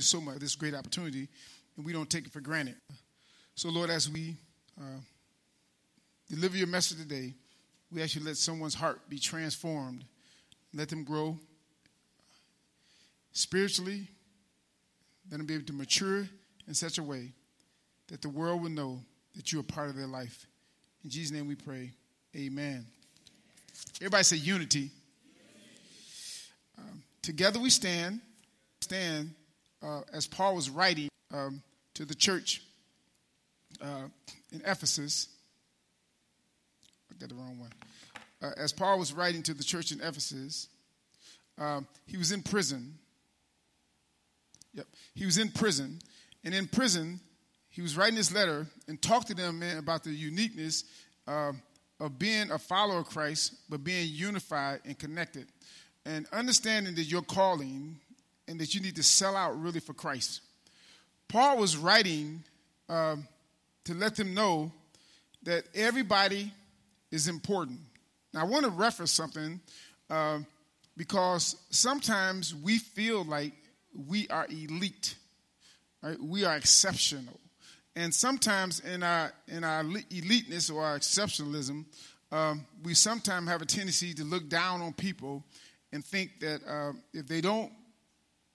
you so much this great opportunity, and we don't take it for granted. So, Lord, as we uh, deliver your message today, we actually let someone's heart be transformed, let them grow spiritually, let them be able to mature in such a way that the world will know that you are part of their life. In Jesus' name we pray. Amen. Everybody say unity. Um, together we stand. Stand uh, as Paul was writing um, to the church uh, in Ephesus. I got the wrong one. Uh, as Paul was writing to the church in Ephesus, um, he was in prison. Yep, he was in prison, and in prison, he was writing this letter and talked to them man, about the uniqueness uh, of being a follower of Christ, but being unified and connected, and understanding that your calling and that you need to sell out really for Christ. Paul was writing um, to let them know that everybody is important. Now, I want to reference something uh, because sometimes we feel like we are elite, right? We are exceptional. And sometimes in our in our eliteness or our exceptionalism, um, we sometimes have a tendency to look down on people and think that uh, if they don't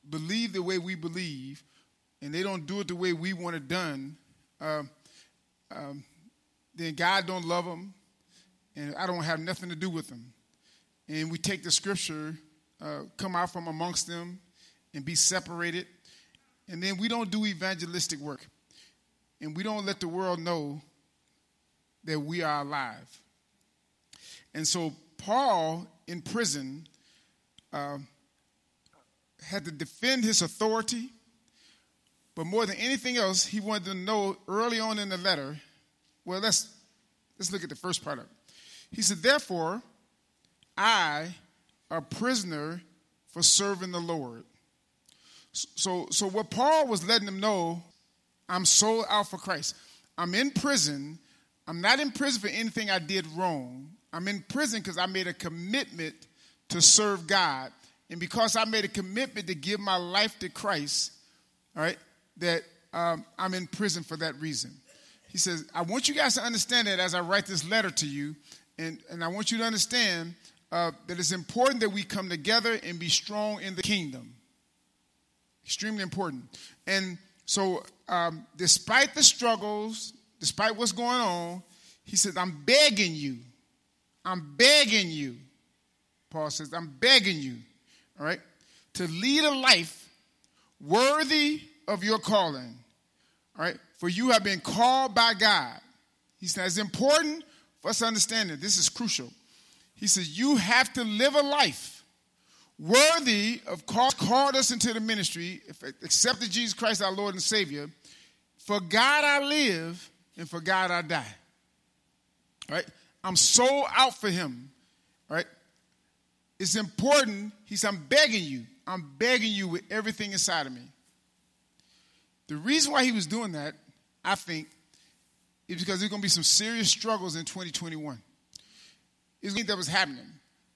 believe the way we believe and they don't do it the way we want it done, uh, um, then God don't love them, and I don't have nothing to do with them. And we take the scripture, uh, come out from amongst them, and be separated, and then we don't do evangelistic work and we don't let the world know that we are alive. And so Paul in prison uh, had to defend his authority, but more than anything else, he wanted to know early on in the letter. Well, let's let's look at the first part of it. He said, "Therefore, I, a prisoner for serving the Lord." So, so what Paul was letting them know I'm sold out for Christ. I'm in prison. I'm not in prison for anything I did wrong. I'm in prison because I made a commitment to serve God. And because I made a commitment to give my life to Christ, all right, that um, I'm in prison for that reason. He says, I want you guys to understand that as I write this letter to you, and, and I want you to understand uh, that it's important that we come together and be strong in the kingdom. Extremely important. And so, um, despite the struggles, despite what's going on, he says, I'm begging you. I'm begging you. Paul says, I'm begging you, all right, to lead a life worthy of your calling, all right, for you have been called by God. He says, it's important for us to understand that this is crucial. He says, you have to live a life worthy of call, called us into the ministry, accepted Jesus Christ our Lord and Savior. For God I live, and for God I die. Right? I'm sold out for Him. Right? It's important. He said, I'm begging you. I'm begging you with everything inside of me. The reason why he was doing that, I think, is because there's going to be some serious struggles in 2021. It's going that was happening.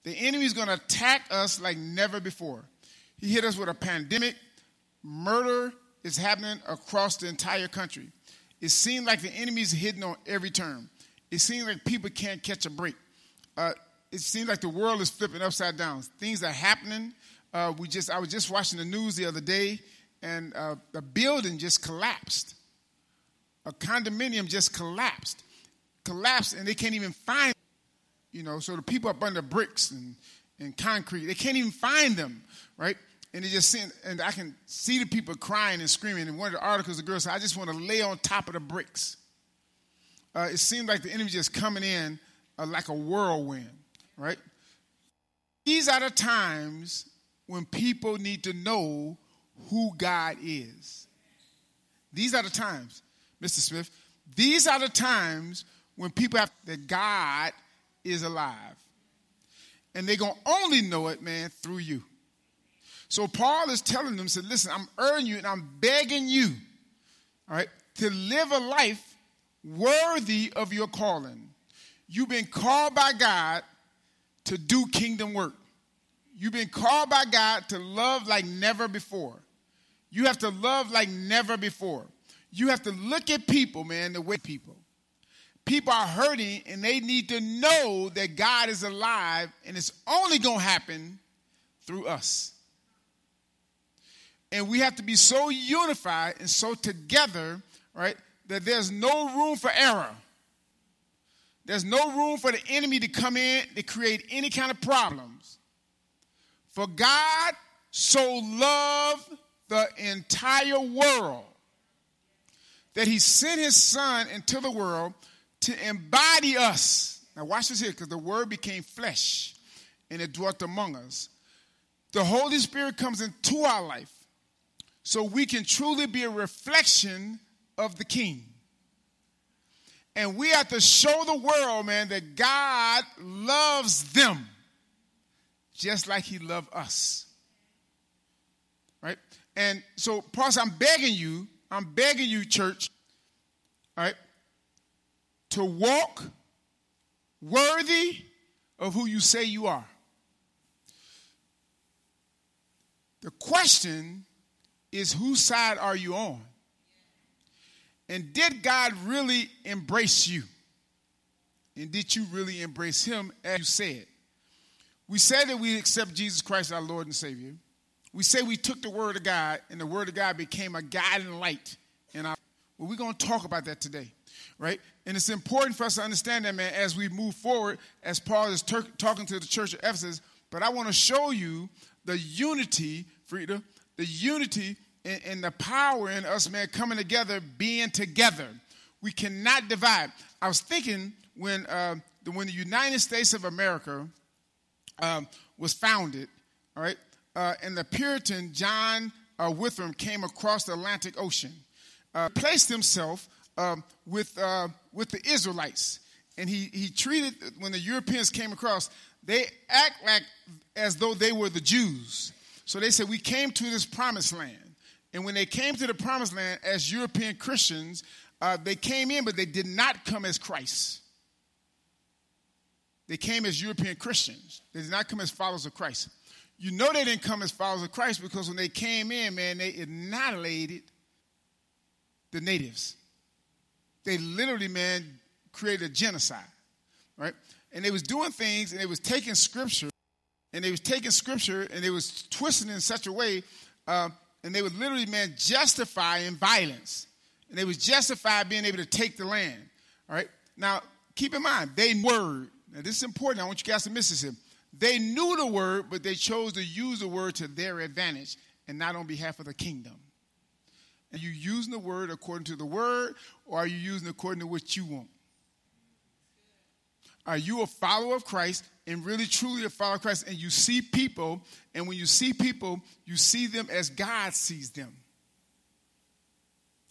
The enemy is going to attack us like never before. He hit us with a pandemic. Murder is happening across the entire country. It seems like the enemy is hitting on every turn. It seems like people can't catch a break. Uh, it seems like the world is flipping upside down. Things are happening. Uh, we just I was just watching the news the other day, and uh, a building just collapsed. A condominium just collapsed, collapsed, and they can't even find. You know, so the people up under bricks and, and concrete, they can't even find them, right? And they just send, and I can see the people crying and screaming. And one of the articles, the girl said, I just want to lay on top of the bricks. Uh, it seemed like the enemy just coming in uh, like a whirlwind, right? These are the times when people need to know who God is. These are the times, Mr. Smith. These are the times when people have that God is alive. And they're going to only know it, man, through you. So Paul is telling them, said, listen, I'm urging you and I'm begging you, all right, to live a life worthy of your calling. You've been called by God to do kingdom work. You've been called by God to love like never before. You have to love like never before. You have to look at people, man, the way people. People are hurting and they need to know that God is alive and it's only going to happen through us. And we have to be so unified and so together, right, that there's no room for error. There's no room for the enemy to come in to create any kind of problems. For God so loved the entire world that he sent his son into the world to embody us. Now, watch this here because the word became flesh and it dwelt among us. The Holy Spirit comes into our life so we can truly be a reflection of the King. And we have to show the world, man, that God loves them just like he loved us. Right? And so, Paul I'm begging you, I'm begging you, church, all right, to walk worthy of who you say you are. The question is whose side are you on? And did God really embrace you? And did you really embrace him as you said? We say that we accept Jesus Christ our Lord and Savior. We say we took the Word of God, and the Word of God became a guiding light in our. Well, we're going to talk about that today, right? And it's important for us to understand that, man, as we move forward, as Paul is ter- talking to the church of Ephesus. But I want to show you the unity, Frida, the unity and, and the power in us, man, coming together, being together. We cannot divide. I was thinking when uh, when the United States of America um, was founded, all right, uh, and the Puritan John uh, Wycliffe came across the Atlantic Ocean, uh, placed himself um, with, uh, with the Israelites. And he, he treated, when the Europeans came across, they act like as though they were the Jews. So they said, We came to this promised land. And when they came to the promised land as European Christians, uh, they came in, but they did not come as Christ. They came as European Christians. They did not come as followers of Christ. You know they didn't come as followers of Christ because when they came in, man, they annihilated the natives. They literally, man, created a genocide, right? And they was doing things and they was taking scripture and they was taking scripture and they was twisting it in such a way uh, and they would literally, man, justify in violence. And they was justify being able to take the land, all right? Now, keep in mind, they word now, this is important. I want you guys to miss this here. They knew the word, but they chose to use the word to their advantage and not on behalf of the kingdom. Are you using the word according to the word, or are you using according to what you want? Are you a follower of Christ and really truly a follower of Christ? And you see people, and when you see people, you see them as God sees them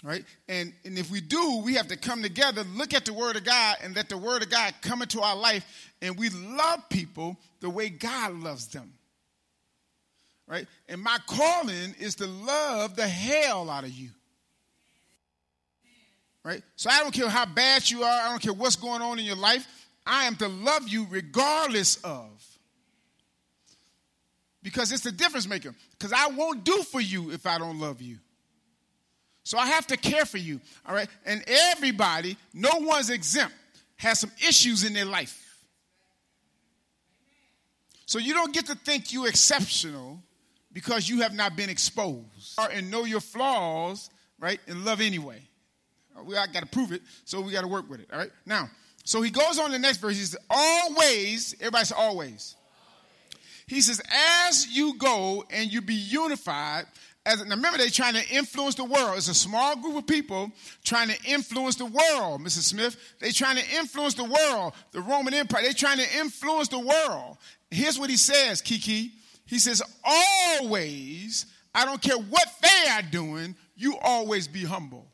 right? And, and if we do, we have to come together, look at the Word of God, and let the Word of God come into our life, and we love people the way God loves them, right? And my calling is to love the hell out of you. Right? So I don't care how bad you are, I don't care what's going on in your life, I am to love you regardless of. Because it's the difference maker. Because I won't do for you if I don't love you. So I have to care for you, all right? And everybody, no one's exempt, has some issues in their life. So you don't get to think you're exceptional because you have not been exposed and know your flaws, right? And love anyway. We I got to prove it, so we got to work with it, all right? Now, so he goes on the next verse. He says, always, everybody says always. He says, as you go and you be unified, as, remember, they're trying to influence the world. It's a small group of people trying to influence the world, Mrs. Smith. They're trying to influence the world, the Roman Empire. They're trying to influence the world. Here's what he says, Kiki. He says, always, I don't care what they are doing, you always be humble.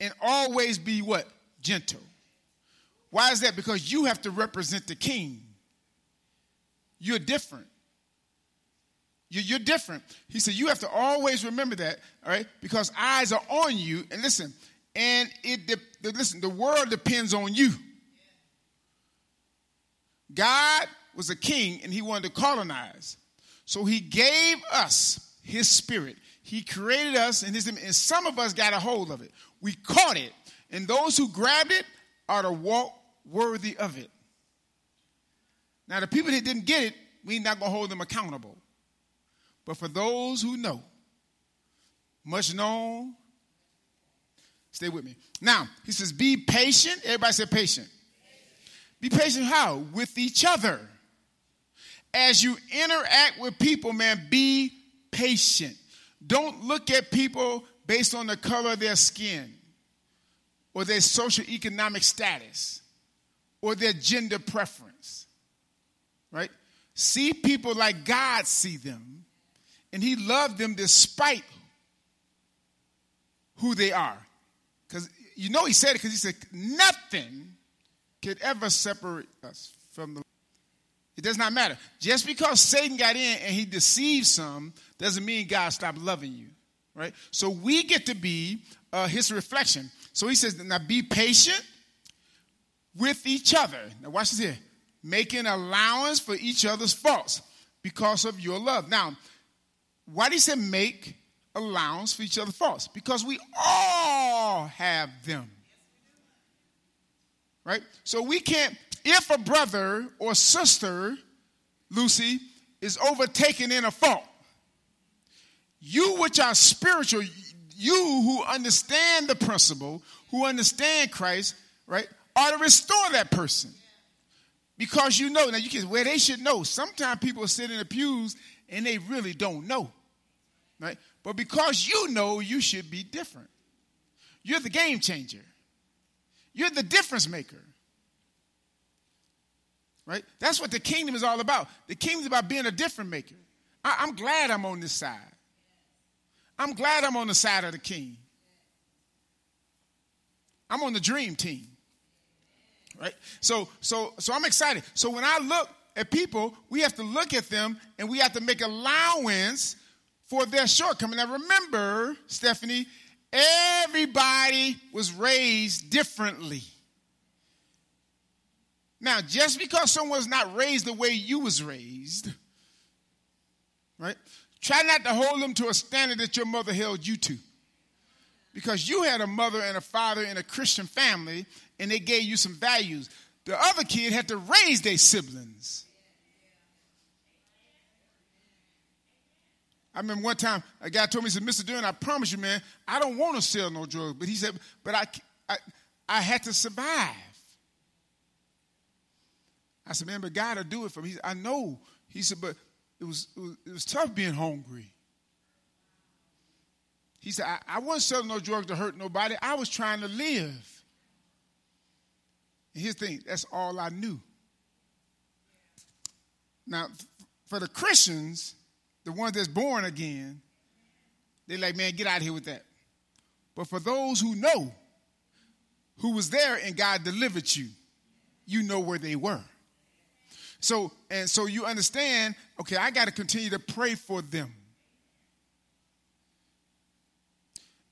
And always be what? Gentle. Why is that? Because you have to represent the king. You're different. You're different. He said, You have to always remember that, all right? Because eyes are on you. And listen, and it de- listen, the world depends on you. God was a king and he wanted to colonize. So he gave us his spirit. He created us in His and some of us got a hold of it. We caught it, and those who grabbed it are to walk worthy of it. Now, the people that didn't get it, we're not going to hold them accountable. But for those who know, much known, stay with me. Now, he says, be patient. Everybody say patient. Be patient how? With each other. As you interact with people, man, be patient. Don't look at people based on the color of their skin or their social economic status or their gender preference. Right? See people like God see them, and He loved them despite who they are. Because you know He said it because He said, nothing could ever separate us from the. It does not matter. Just because Satan got in and he deceived some doesn't mean God stopped loving you, right? So we get to be uh, his reflection. So he says, now be patient with each other. Now watch this here. Making allowance for each other's faults because of your love. Now, why did he say make allowance for each other's faults? Because we all have them. Right? So we can't, if a brother or sister, Lucy, is overtaken in a fault, you which are spiritual, you who understand the principle, who understand Christ, right, are to restore that person. Because you know, now you can, where they should know. Sometimes people sit in the pews and they really don't know, right? But because you know, you should be different. You're the game changer. You're the difference maker. Right? That's what the kingdom is all about. The kingdom is about being a different maker. I, am glad I'm on this side. I'm glad I'm on the side of the king. I'm on the dream team. Right? So so so I'm excited. So when I look at people, we have to look at them and we have to make allowance for their shortcoming. Now remember, Stephanie, everybody was raised differently. Now, just because someone's not raised the way you was raised, right? Try not to hold them to a standard that your mother held you to. Because you had a mother and a father in a Christian family and they gave you some values. The other kid had to raise their siblings. I remember one time a guy told me, he said, Mr. Durden, I promise you, man, I don't want to sell no drugs. But he said, but I, I, I had to survive. I said, man, but God will do it for me. Said, I know. He said, but it was, it was, it was tough being hungry. He said, I, I wasn't selling no drugs to hurt nobody. I was trying to live. And here's the thing that's all I knew. Now, for the Christians, the ones that's born again, they're like, man, get out of here with that. But for those who know, who was there and God delivered you, you know where they were. So, and so you understand, okay, I got to continue to pray for them.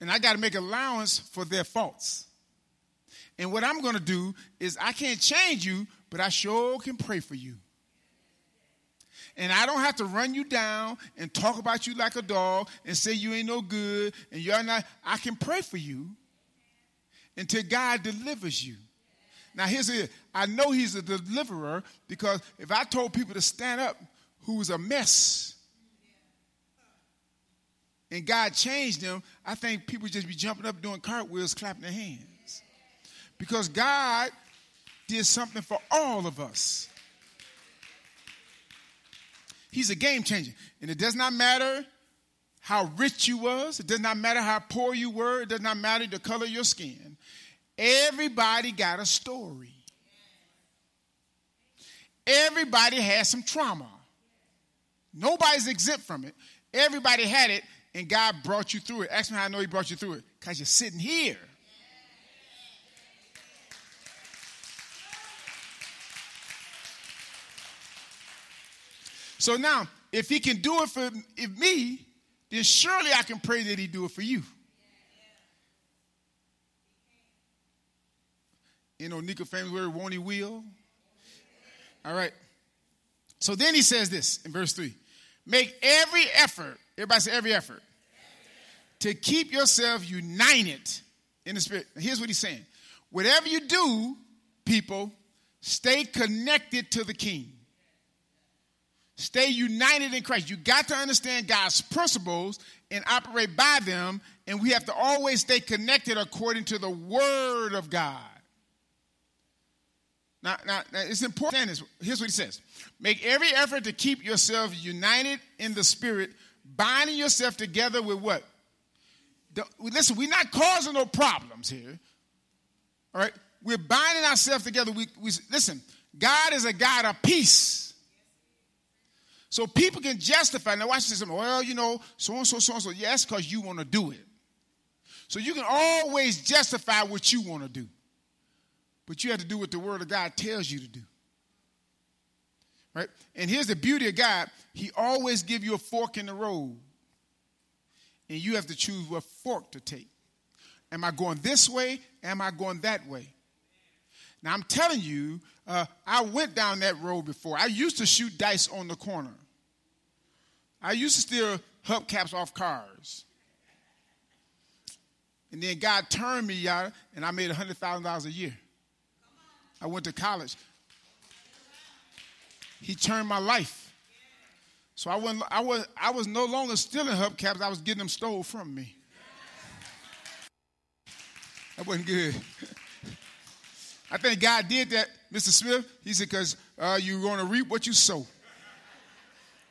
And I got to make allowance for their faults. And what I'm going to do is I can't change you, but I sure can pray for you. And I don't have to run you down and talk about you like a dog and say you ain't no good and you're not. I can pray for you until God delivers you. Now, here's it. I know he's a deliverer because if I told people to stand up who was a mess and God changed them, I think people just be jumping up doing cartwheels, clapping their hands. Because God did something for all of us. He's a game changer. And it does not matter how rich you was, it does not matter how poor you were, it does not matter the color of your skin. Everybody got a story. Everybody has some trauma. Nobody's exempt from it. Everybody had it, and God brought you through it. Ask me how I know He brought you through it. Because you're sitting here. So now, if He can do it for me, then surely I can pray that He do it for you. You know, Nico famous word, won't he will? All right. So then he says this in verse 3 Make every effort, everybody say every effort. to keep yourself united in the spirit. Here's what he's saying. Whatever you do, people, stay connected to the king. Stay united in Christ. You got to understand God's principles and operate by them, and we have to always stay connected according to the word of God. Now, now, now it's important. Here's what he says Make every effort to keep yourself united in the spirit, binding yourself together with what? The, listen, we're not causing no problems here. All right? We're binding ourselves together. We, we listen, God is a God of peace. So people can justify. Now watch this. Well, you know, so and so, so and so. Yes, because you want to do it. So you can always justify what you want to do. But you have to do what the word of God tells you to do. Right? And here's the beauty of God. He always give you a fork in the road. And you have to choose what fork to take. Am I going this way? Am I going that way? Now, I'm telling you, uh, I went down that road before. I used to shoot dice on the corner. I used to steal hubcaps off cars. And then God turned me out, and I made $100,000 a year. I went to college. He turned my life. So I, wasn't, I, was, I was no longer stealing hubcaps, I was getting them stole from me. That wasn't good. I think God did that, Mr. Smith. He said, because uh, you're going to reap what you sow.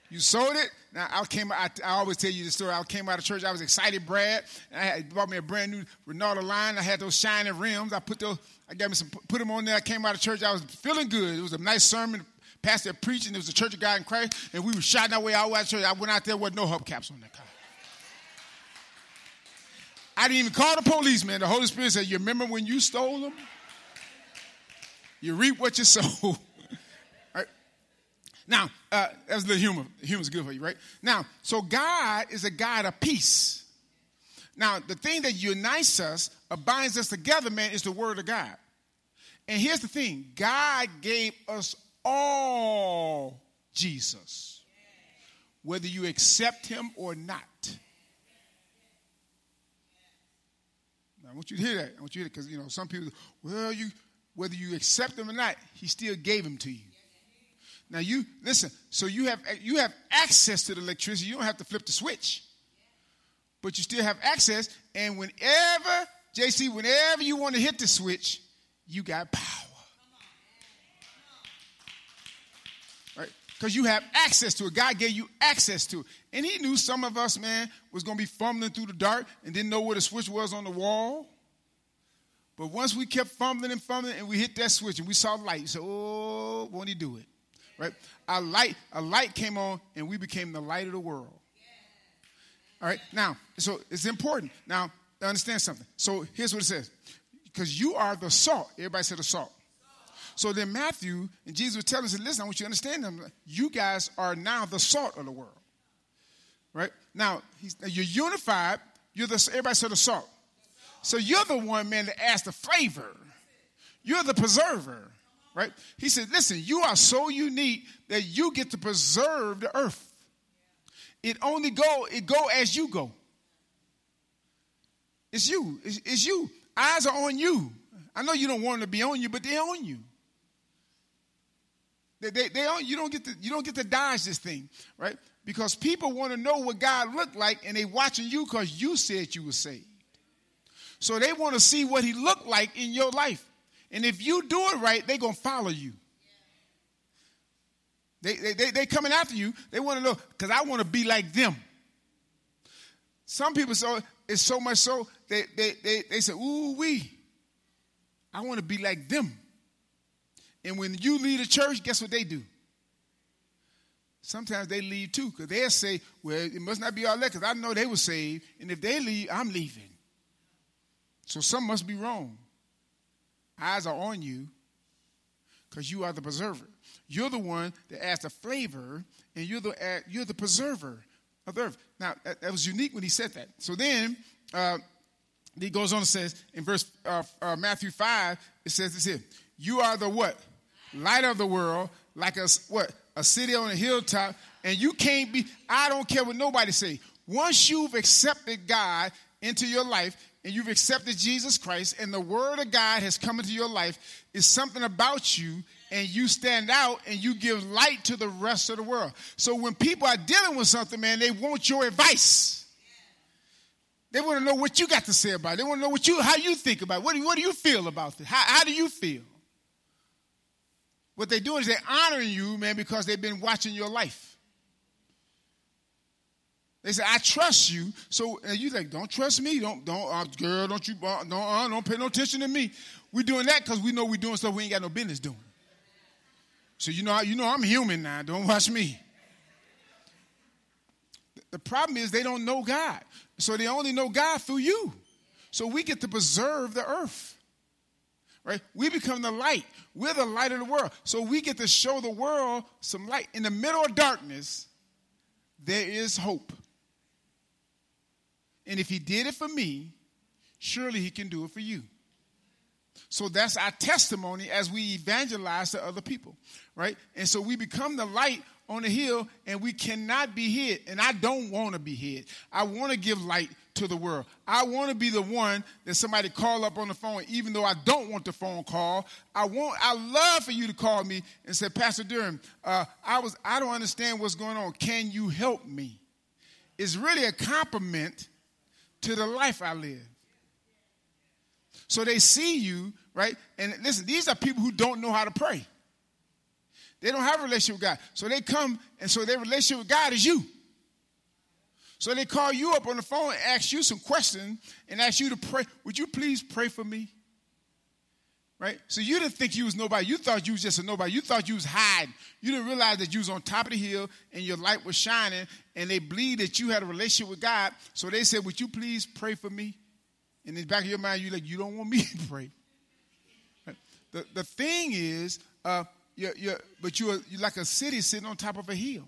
You sowed it. Now, I came. I, I, always tell you the story. I came out of church. I was excited, Brad. I had bought me a brand new Renault line. I had those shiny rims. I put those. I got me some. Put them on there. I came out of church. I was feeling good. It was a nice sermon. Pastor preaching. There was a church of God in Christ, and we were shouting our way out of church. I went out there with no hubcaps on that car. I didn't even call the police, man. The Holy Spirit said, "You remember when you stole them?" You reap what you sow. right? Now, uh, that was humor. Humor's good for you, right? Now, so God is a God of peace. Now, the thing that unites us, or binds us together, man, is the Word of God. And here's the thing God gave us all Jesus, whether you accept Him or not. Now, I want you to hear that. I want you to hear it because, you know, some people, well, you, whether you accept him or not, he still gave him to you. Now you listen, so you have you have access to the electricity. You don't have to flip the switch. But you still have access, and whenever, JC, whenever you want to hit the switch, you got power. Right? Because you have access to it. God gave you access to it. And he knew some of us, man, was going to be fumbling through the dark and didn't know where the switch was on the wall. But once we kept fumbling and fumbling and we hit that switch and we saw light, said, Oh, won't he do it? Right? A light, a light came on and we became the light of the world. All right, now, so it's important. Now, understand something. So here's what it says. Because you are the salt. Everybody said the salt. So then Matthew and Jesus was telling us, listen, I want you to understand them. You guys are now the salt of the world. Right? Now, you're unified. You're the, everybody said the salt. So you're the one, man, that adds the flavor. You're the preserver, right? He said, listen, you are so unique that you get to preserve the earth. It only go, it go as you go. It's you. It's, it's you. Eyes are on you. I know you don't want them to be on you, but they're on you. They, they, they don't, you, don't get to, you don't get to dodge this thing, right? Because people want to know what God looked like, and they watching you because you said you were saved. So they want to see what he looked like in your life. And if you do it right, they're going to follow you. They, they, they, they coming after you. They want to know, because I want to be like them. Some people, so it's so much so, they, they, they, they say, ooh, we, I want to be like them. And when you leave the church, guess what they do? Sometimes they leave too, because they'll say, well, it must not be all that, because I know they were saved. And if they leave, I'm leaving. So something must be wrong. Eyes are on you because you are the preserver. You're the one that adds the flavor, and you're the, you're the preserver of the earth. Now, that, that was unique when he said that. So then, uh, he goes on and says in verse uh, uh, Matthew 5, it says this here You are the what? Light of the world, like a what? A city on a hilltop, and you can't be, I don't care what nobody say. Once you've accepted God into your life and you've accepted Jesus Christ and the word of God has come into your life, it's something about you and you stand out and you give light to the rest of the world. So when people are dealing with something, man, they want your advice. They want to know what you got to say about it. They want to know what you, how you think about it. What do, what do you feel about this? How, how do you feel? What they're doing is they're honoring you, man, because they've been watching your life. They say, "I trust you." So you like, "Don't trust me? Don't, don't, uh, girl, don't you, uh, don't, uh, don't pay no attention to me." We're doing that because we know we're doing stuff we ain't got no business doing. So you know, you know, I'm human now. Don't watch me. The problem is they don't know God. So they only know God through you. So we get to preserve the earth. Right? We become the light. We're the light of the world. So we get to show the world some light. In the middle of darkness, there is hope. And if he did it for me, surely he can do it for you. So that's our testimony as we evangelize to other people, right? And so we become the light on the hill and we cannot be hid. And I don't want to be hid. I want to give light to the world. I want to be the one that somebody call up on the phone, even though I don't want the phone call. I want, I love for you to call me and say, Pastor Durham, uh, I was, I don't understand what's going on. Can you help me? It's really a compliment to the life I live. So they see you, right? And listen, these are people who don't know how to pray. They don't have a relationship with God. So they come, and so their relationship with God is you. So they call you up on the phone and ask you some questions and ask you to pray. Would you please pray for me? Right? So you didn't think you was nobody. You thought you was just a nobody. You thought you was hiding. You didn't realize that you was on top of the hill and your light was shining and they believed that you had a relationship with God. So they said, Would you please pray for me? And in the back of your mind, you're like, You don't want me to pray. Right? The, the thing is, uh, you're, you're, but you're, you're like a city sitting on top of a hill.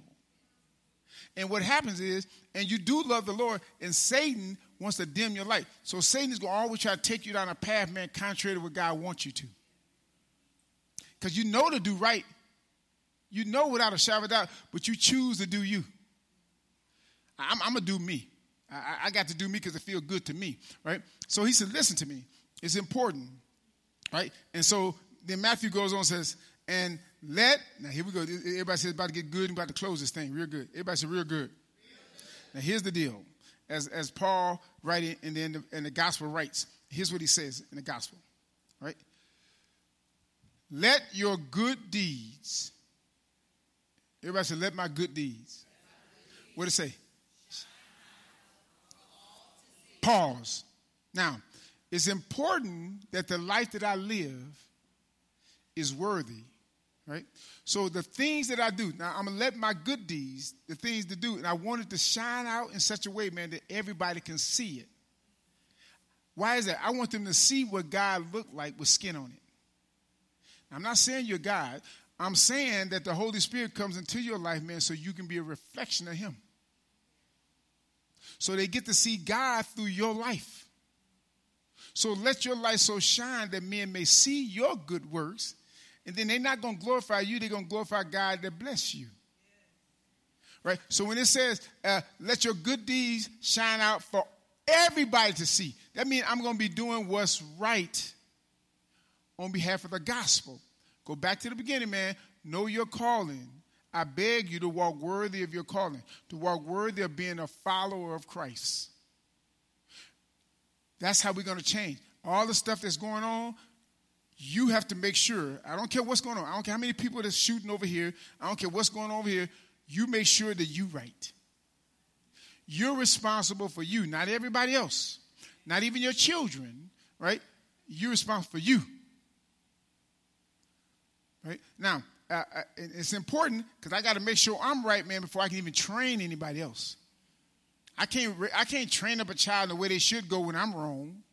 And what happens is, and you do love the Lord, and Satan wants to dim your light. So Satan is going to always try to take you down a path, man, contrary to what God wants you to. Because you know to do right. You know without a shadow of doubt, but you choose to do you. I'm, I'm going to do me. I, I, got to do me because it feels good to me, right? So he said, listen to me. It's important, right? And so then Matthew goes on and says, and let, now here we go. Everybody says about to get good and about to close this thing real good. Everybody says real good. Now here's the deal as, as Paul writing in the, in the, the gospel writes. Here's what he says in the gospel, right? Let your good deeds, everybody say, let my good deeds. What did it say? Pause. Now, it's important that the life that I live is worthy right? So the things that I do, now I'm gonna let my good deeds, the things to do, and I want it to shine out in such a way, man, that everybody can see it. Why is that? I want them to see what God looked like with skin on it. I'm not saying you're God. I'm saying that the Holy Spirit comes into your life, man, so you can be a reflection of Him. So they get to see God through your life. So let your light so shine that men may see your good works and then they're not going to glorify you, they're going to glorify God that bless you. Right? So when it says, uh, let your good deeds shine out for everybody to see, that means I'm going to be doing what's right on behalf of the gospel. Go back to the beginning, man. Know your calling. I beg you to walk worthy of your calling, to walk worthy of being a follower of Christ. That's how we're going to change. All the stuff that's going on, you have to make sure, I don't care what's going on, I don't care how many people are shooting over here, I don't care what's going on over here, you make sure that you right. You're responsible for you, not everybody else, not even your children, right? You're responsible for you. Right? Now, uh it's important because I got to make sure I'm right, man, before I can even train anybody else. I can't, I can't train up a child the way they should go when I'm wrong.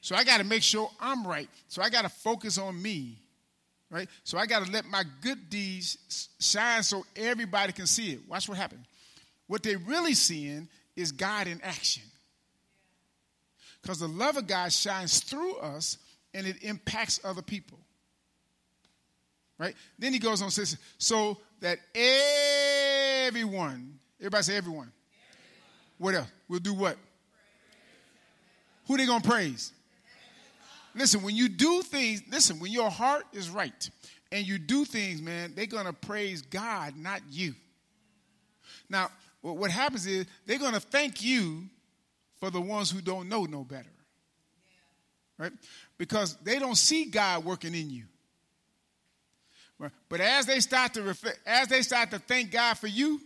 So I got to make sure I'm right. So I got to focus on me, right? So I got to let my good deeds shine so everybody can see it. Watch what happens. What they're really seeing is God in action. Because the love of God shines through us and it impacts other people. Right? Then he goes on and says, so that everyone, everybody say everyone. everyone. What else? We'll do what? Who they gonna praise? Listen, when you do things, listen, when your heart is right and you do things, man, they're gonna praise God, not you. Now, what happens is they're gonna thank you for the ones who don't know no better. Right? Because they don't see God working in you. But as they start to reflect, as they start to thank God for you,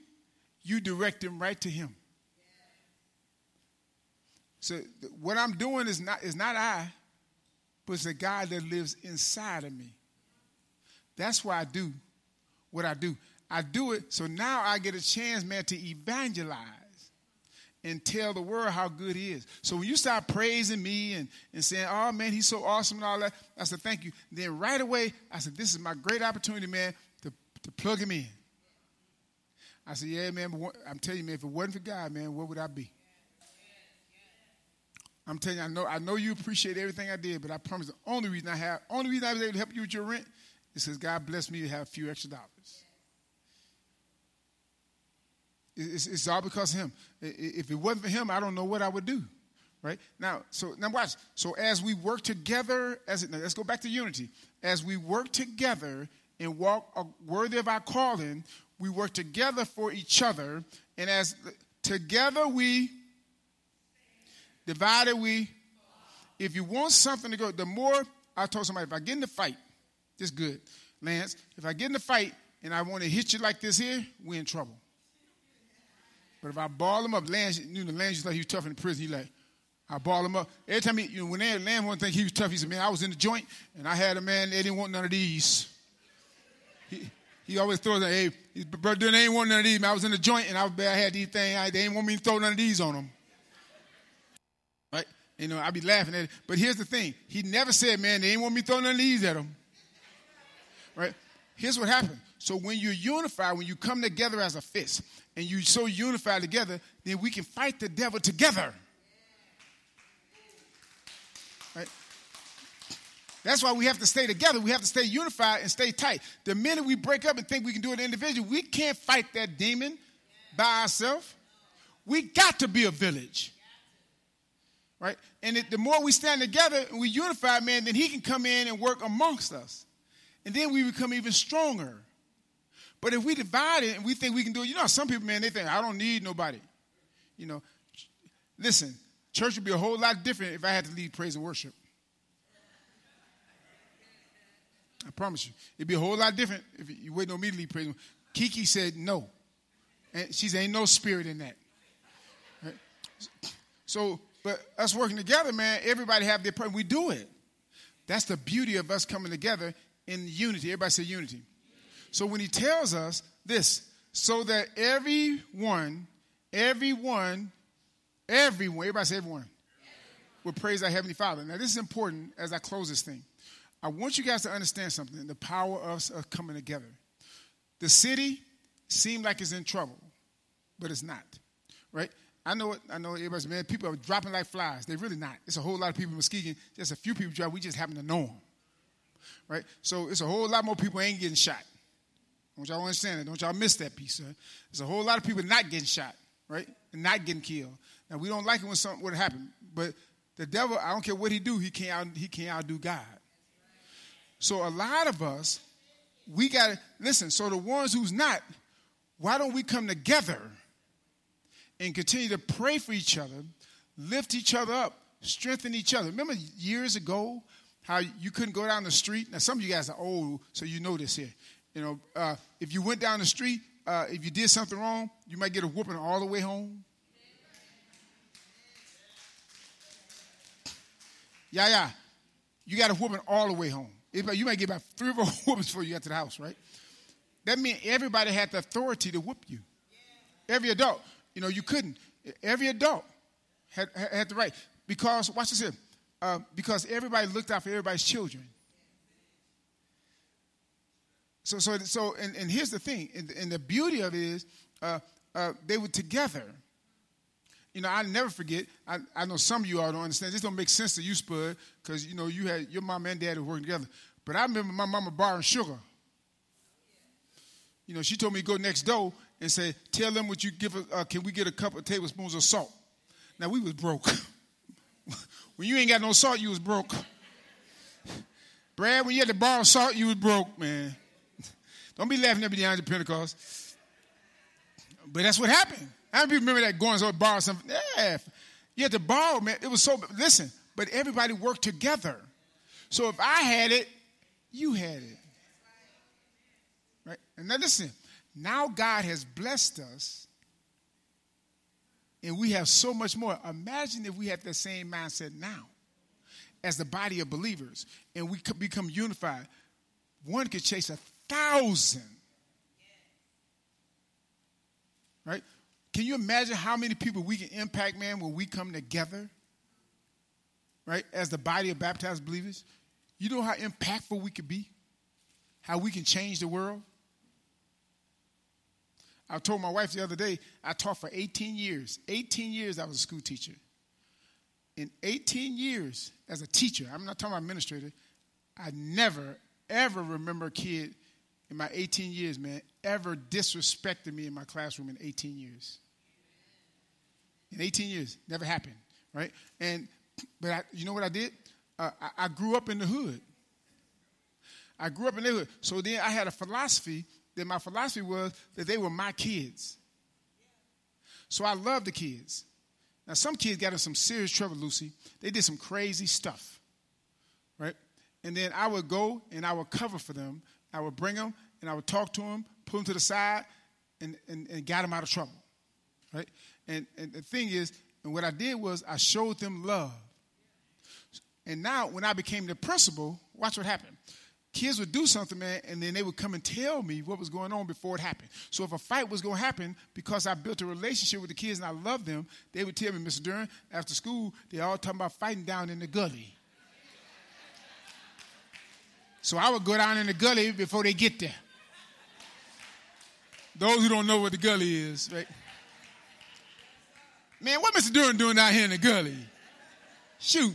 you direct them right to Him. So what I'm doing is not is not I, but it's the God that lives inside of me. That's why I do what I do. I do it so now I get a chance, man, to evangelize and tell the world how good he is. So when you start praising me and, and saying, oh man, he's so awesome and all that, I said, thank you. Then right away, I said, this is my great opportunity, man, to, to plug him in. I said, yeah, man, I'm telling you, man, if it wasn't for God, man, where would I be? I'm telling you, I know, I know you appreciate everything I did, but I promise the only reason I have, only reason I was able to help you with your rent is because God blessed me to have a few extra dollars. It's, it's all because of Him. If it wasn't for Him, I don't know what I would do. Right now, so now watch. So as we work together, as it, let's go back to unity. As we work together and walk uh, worthy of our calling, we work together for each other, and as together we divided we. If you want something to go, the more I told somebody, if I get in the fight, this good, Lance. If I get in the fight and I want to hit you like this here, we're in trouble. But if I ball him up, Lance, you know, Lance like he was tough in prison. He like, I ball him up. Every time he, you know, when they, Lance one thing he was tough, he said, man, I was in the joint and I had a man, they didn't want none of these. He, he always throws that, hey, brother, they ain't want none of these. Man, I was in the joint and I, I had these things. I, they didn't want me to throw none of these on them. You know, I'd be laughing at it. But here's the thing. He never said, man, they didn't want me throwing throw none of these at them. Right? Here's what happened. So when you're unified, when you come together as a fist, and you're so unified together, then we can fight the devil together. Right? That's why we have to stay together. We have to stay unified and stay tight. The minute we break up and think we can do it individually, we can't fight that demon by ourselves. We got to be a village. Right? And it, the more we stand together and we unify, man, then he can come in and work amongst us. And then we become even stronger. But if we divide it and we think we can do it, you know, some people, man, they think, I don't need nobody. You know, listen, church would be a whole lot different if I had to lead praise and worship. I promise you. It'd be a whole lot different if you waiting on me to lead praise. Kiki said no. And she said, ain't no spirit in that. Right? So, but us working together, man, everybody have their part. We do it. That's the beauty of us coming together in unity. Everybody say unity. So when he tells us this, so that everyone, everyone, everyone, everybody say everyone, will praise our Heavenly Father. Now, this is important as I close this thing. I want you guys to understand something the power of us coming together. The city seemed like it's in trouble, but it's not, right? I know it. I know everybody's man. People are dropping like flies. They're really not. It's a whole lot of people in Muskegon. Just a few people drop. We just happen to know them, right? So it's a whole lot more people ain't getting shot. Don't y'all understand that? Don't y'all miss that piece, sir? There's a whole lot of people not getting shot, right? And not getting killed. Now we don't like it when something would happen, but the devil, I don't care what he do, he can't out, he can't outdo God. So a lot of us, we got to listen. So the ones who's not, why don't we come together and continue to pray for each other, lift each other up, strengthen each other? Remember years ago how you couldn't go down the street? Now some of you guys are old, so you know this here. You know, uh, if you went down the street, uh, if you did something wrong, you might get a whooping all the way home. Yeah, yeah. You got a whooping all the way home. You might get about three or four whoopings before you got to the house, right? That meant everybody had the authority to whoop you. Every adult. You know, you couldn't. Every adult had, had the right. Because, watch this here. Uh, because everybody looked out for everybody's children. So, so, so, and, and here's the thing, and, and the beauty of it is, uh, uh, they were together. You know, I never forget. I, I know some of you all don't understand. This don't make sense to you, Spud, because you know you had your mom and dad were working together. But I remember my mama borrowing sugar. You know, she told me to go next door and say, "Tell them what you give. us. Uh, can we get a couple of tablespoons of salt?" Now we was broke. when you ain't got no salt, you was broke. Brad, when you had to borrow salt, you was broke, man. Don't be laughing at me behind the Pentecost. But that's what happened. How many people remember that going to borrow something? Yeah. You had to borrow, man. It was so, listen, but everybody worked together. So if I had it, you had it. Right? And now listen, now God has blessed us and we have so much more. Imagine if we had the same mindset now as the body of believers and we could become unified. One could chase a thousand. Right? Can you imagine how many people we can impact, man, when we come together? Right? As the body of baptized believers? You know how impactful we could be? How we can change the world? I told my wife the other day, I taught for 18 years. 18 years I was a school teacher. In 18 years as a teacher, I'm not talking about administrator, I never, ever remember a kid in my 18 years, man, ever disrespected me in my classroom in 18 years. In 18 years, never happened, right? And, but I, you know what I did? uh, I, I grew up in the hood. I grew up in the hood. So then I had a philosophy that my philosophy was that they were my kids. So I love the kids. Now, some kids got in some serious trouble, Lucy. They did some crazy stuff, right? And then I would go and I would cover for them. I would bring them and I would talk to them, pull them to the side, and, and, and got them out of trouble, right? And, and the thing is, and what I did was I showed them love. And now, when I became the principal, watch what happened. Kids would do something, man, and then they would come and tell me what was going on before it happened. So if a fight was going to happen, because I built a relationship with the kids and I loved them, they would tell me, Mr. Duran, after school, they all talking about fighting down in the gully. So I would go down in the gully before they get there. Those who don't know what the gully is, right? Man, what Mr. Duran doing down here in the gully? Shoot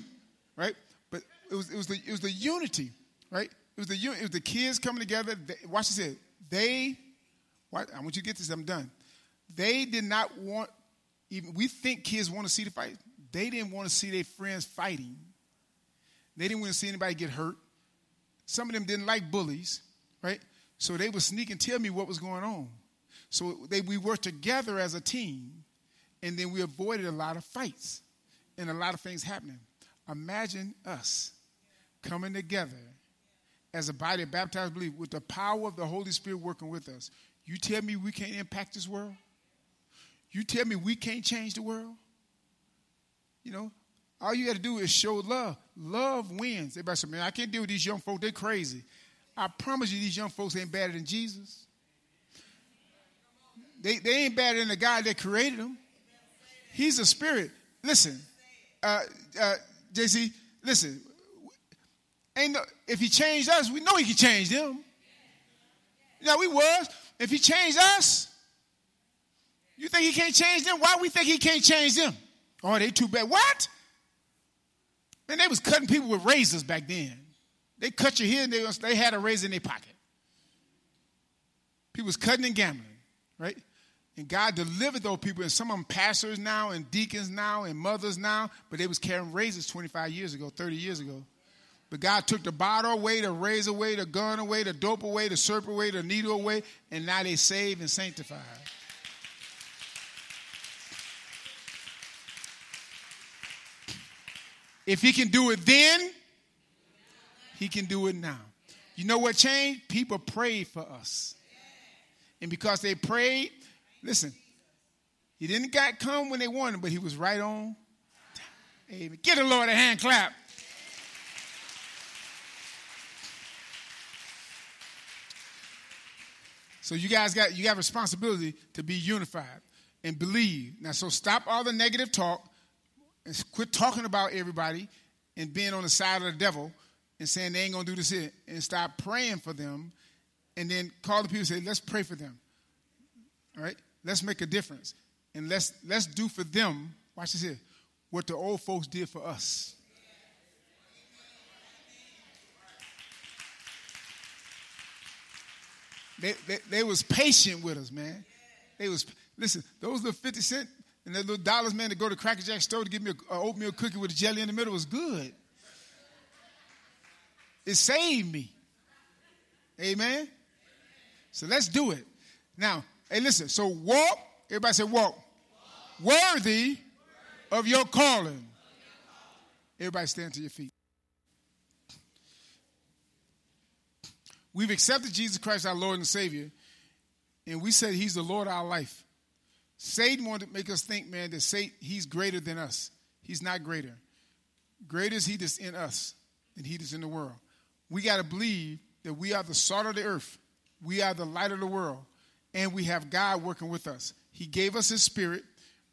right? But it was, it was, the, it was the unity, right? It was the, it was the kids coming together. They, watch this. They, I want you to get this, I'm done. They did not want, even, we think kids want to see the fight. They didn't want to see their friends fighting. They didn't want to see anybody get hurt. Some of them didn't like bullies, right? So they would sneak and tell me what was going on. So they, we worked together as a team, and then we avoided a lot of fights and a lot of things happening. Imagine us coming together as a body of baptized believers with the power of the Holy Spirit working with us. You tell me we can't impact this world? You tell me we can't change the world? You know, all you got to do is show love. Love wins. Everybody say, man, I can't deal with these young folks. They're crazy. I promise you, these young folks ain't better than Jesus. They, they ain't better than the God that created them. He's a spirit. Listen, uh, uh, JC, listen, ain't no, if he changed us, we know he can change them. Know, we was. If he changed us, you think he can't change them? Why we think he can't change them? Oh, they too bad. What? Man, they was cutting people with razors back then. They cut your here and they, they had a razor in their pocket. People was cutting and gambling, right? And God delivered those people, and some of them pastors now, and deacons now, and mothers now, but they was carrying razors 25 years ago, 30 years ago. But God took the bottle away, the razor away, the gun away, the dope away, the serpent away, the needle away, and now they saved and sanctified. If he can do it then, he can do it now. You know what changed? People prayed for us. And because they prayed, Listen, he didn't got come when they wanted, but he was right on. Amen. Get the Lord a hand clap. So you guys got you got responsibility to be unified and believe. Now, so stop all the negative talk and quit talking about everybody and being on the side of the devil and saying they ain't gonna do this here and stop praying for them and then call the people and say, let's pray for them. All right? Let's make a difference. And let's let's do for them, watch this here, what the old folks did for us. They, they, they was patient with us, man. They was listen. Those little fifty cent and that little dollars, man, to go to Cracker Jack store to give me an oatmeal cookie with a jelly in the middle was good. It saved me. Amen. So let's do it. Now, hey, listen. So walk. Everybody say walk. walk. Worthy of your calling. Everybody stand to your feet. We've accepted Jesus Christ, our Lord and Savior, and we said He's the Lord of our life. Satan wanted to make us think, man, that Satan, He's greater than us. He's not greater. Greater is He that's in us than He that's in the world. We got to believe that we are the salt of the earth, we are the light of the world, and we have God working with us. He gave us His Spirit,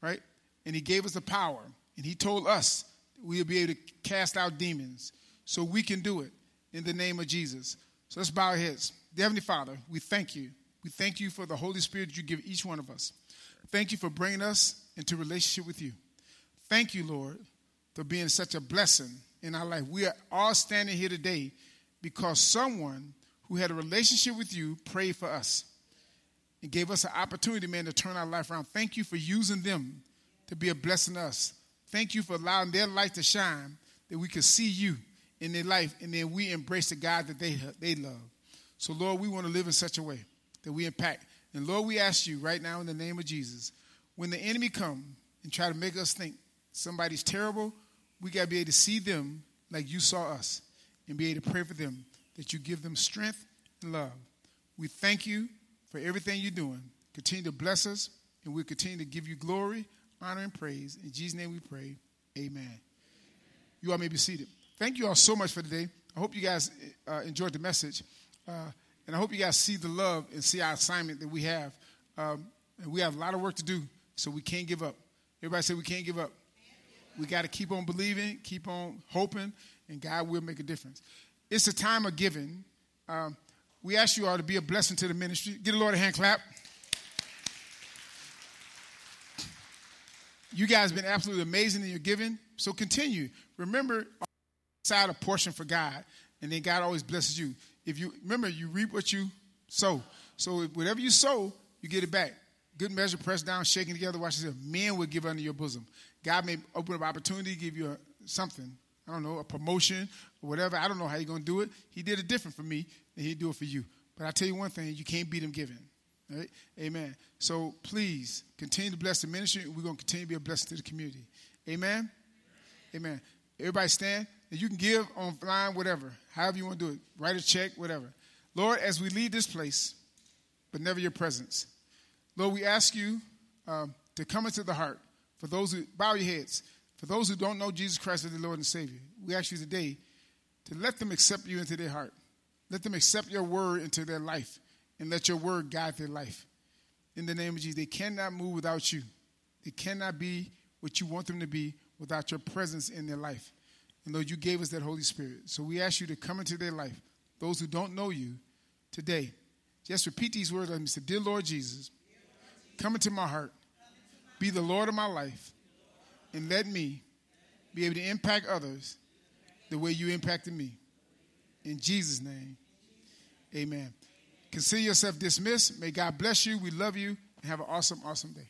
right? And He gave us the power. And He told us we'll be able to cast out demons. So we can do it in the name of Jesus. So let's bow our heads. Heavenly Father, we thank you. We thank you for the Holy Spirit you give each one of us. Thank you for bringing us into relationship with you. Thank you, Lord, for being such a blessing in our life. We are all standing here today because someone who had a relationship with you prayed for us and gave us an opportunity, man, to turn our life around. Thank you for using them to be a blessing to us. Thank you for allowing their light to shine that we could see you in their life, and then we embrace the God that they, they love. So, Lord, we want to live in such a way that we impact. And Lord, we ask you right now in the name of Jesus, when the enemy come and try to make us think somebody's terrible, we got to be able to see them like you saw us and be able to pray for them that you give them strength and love. We thank you for everything you're doing. Continue to bless us, and we'll continue to give you glory, honor, and praise. In Jesus' name we pray. Amen. You all may be seated thank you all so much for today. I hope you guys uh, enjoyed the message. Uh, and I hope you guys see the love and see our assignment that we have. Um, and we have a lot of work to do, so we can't give up. Everybody say we can't give up. We got to keep on believing, keep on hoping, and God will make a difference. It's a time of giving. Um, we ask you all to be a blessing to the ministry. Get a Lord a hand clap. You guys have been absolutely amazing in your giving, so continue. Remember, side a portion for God, and then God always blesses you. If you remember, you reap what you sow. So whatever you sow, you get it back. Good measure, pressed down, shaking together. Watch this. Men will give under your bosom. God may open up opportunity, give you a, something. I don't know, a promotion or whatever. I don't know how you're going to do it. He did it different for me, and he'd do it for you. But I tell you one thing: you can't beat him giving. Right? Amen. So please continue to bless the ministry. We're going to continue to be a blessing to the community. Amen. Amen. Everybody stand. And you can give online, whatever, however you want to do it. Write a check, whatever. Lord, as we leave this place, but never your presence, Lord, we ask you um, to come into the heart. For those who bow your heads, for those who don't know Jesus Christ as the Lord and Savior, we ask you today to let them accept you into their heart. Let them accept your word into their life and let your word guide their life. In the name of Jesus, they cannot move without you. They cannot be what you want them to be without your presence in their life. And Lord, you gave us that Holy Spirit. So we ask you to come into their life. Those who don't know you today, just repeat these words. Let me say, Dear Lord Jesus, come into my heart. Be the Lord of my life. And let me be able to impact others the way you impacted me. In Jesus' name, amen. Consider yourself dismissed. May God bless you. We love you. And have an awesome, awesome day.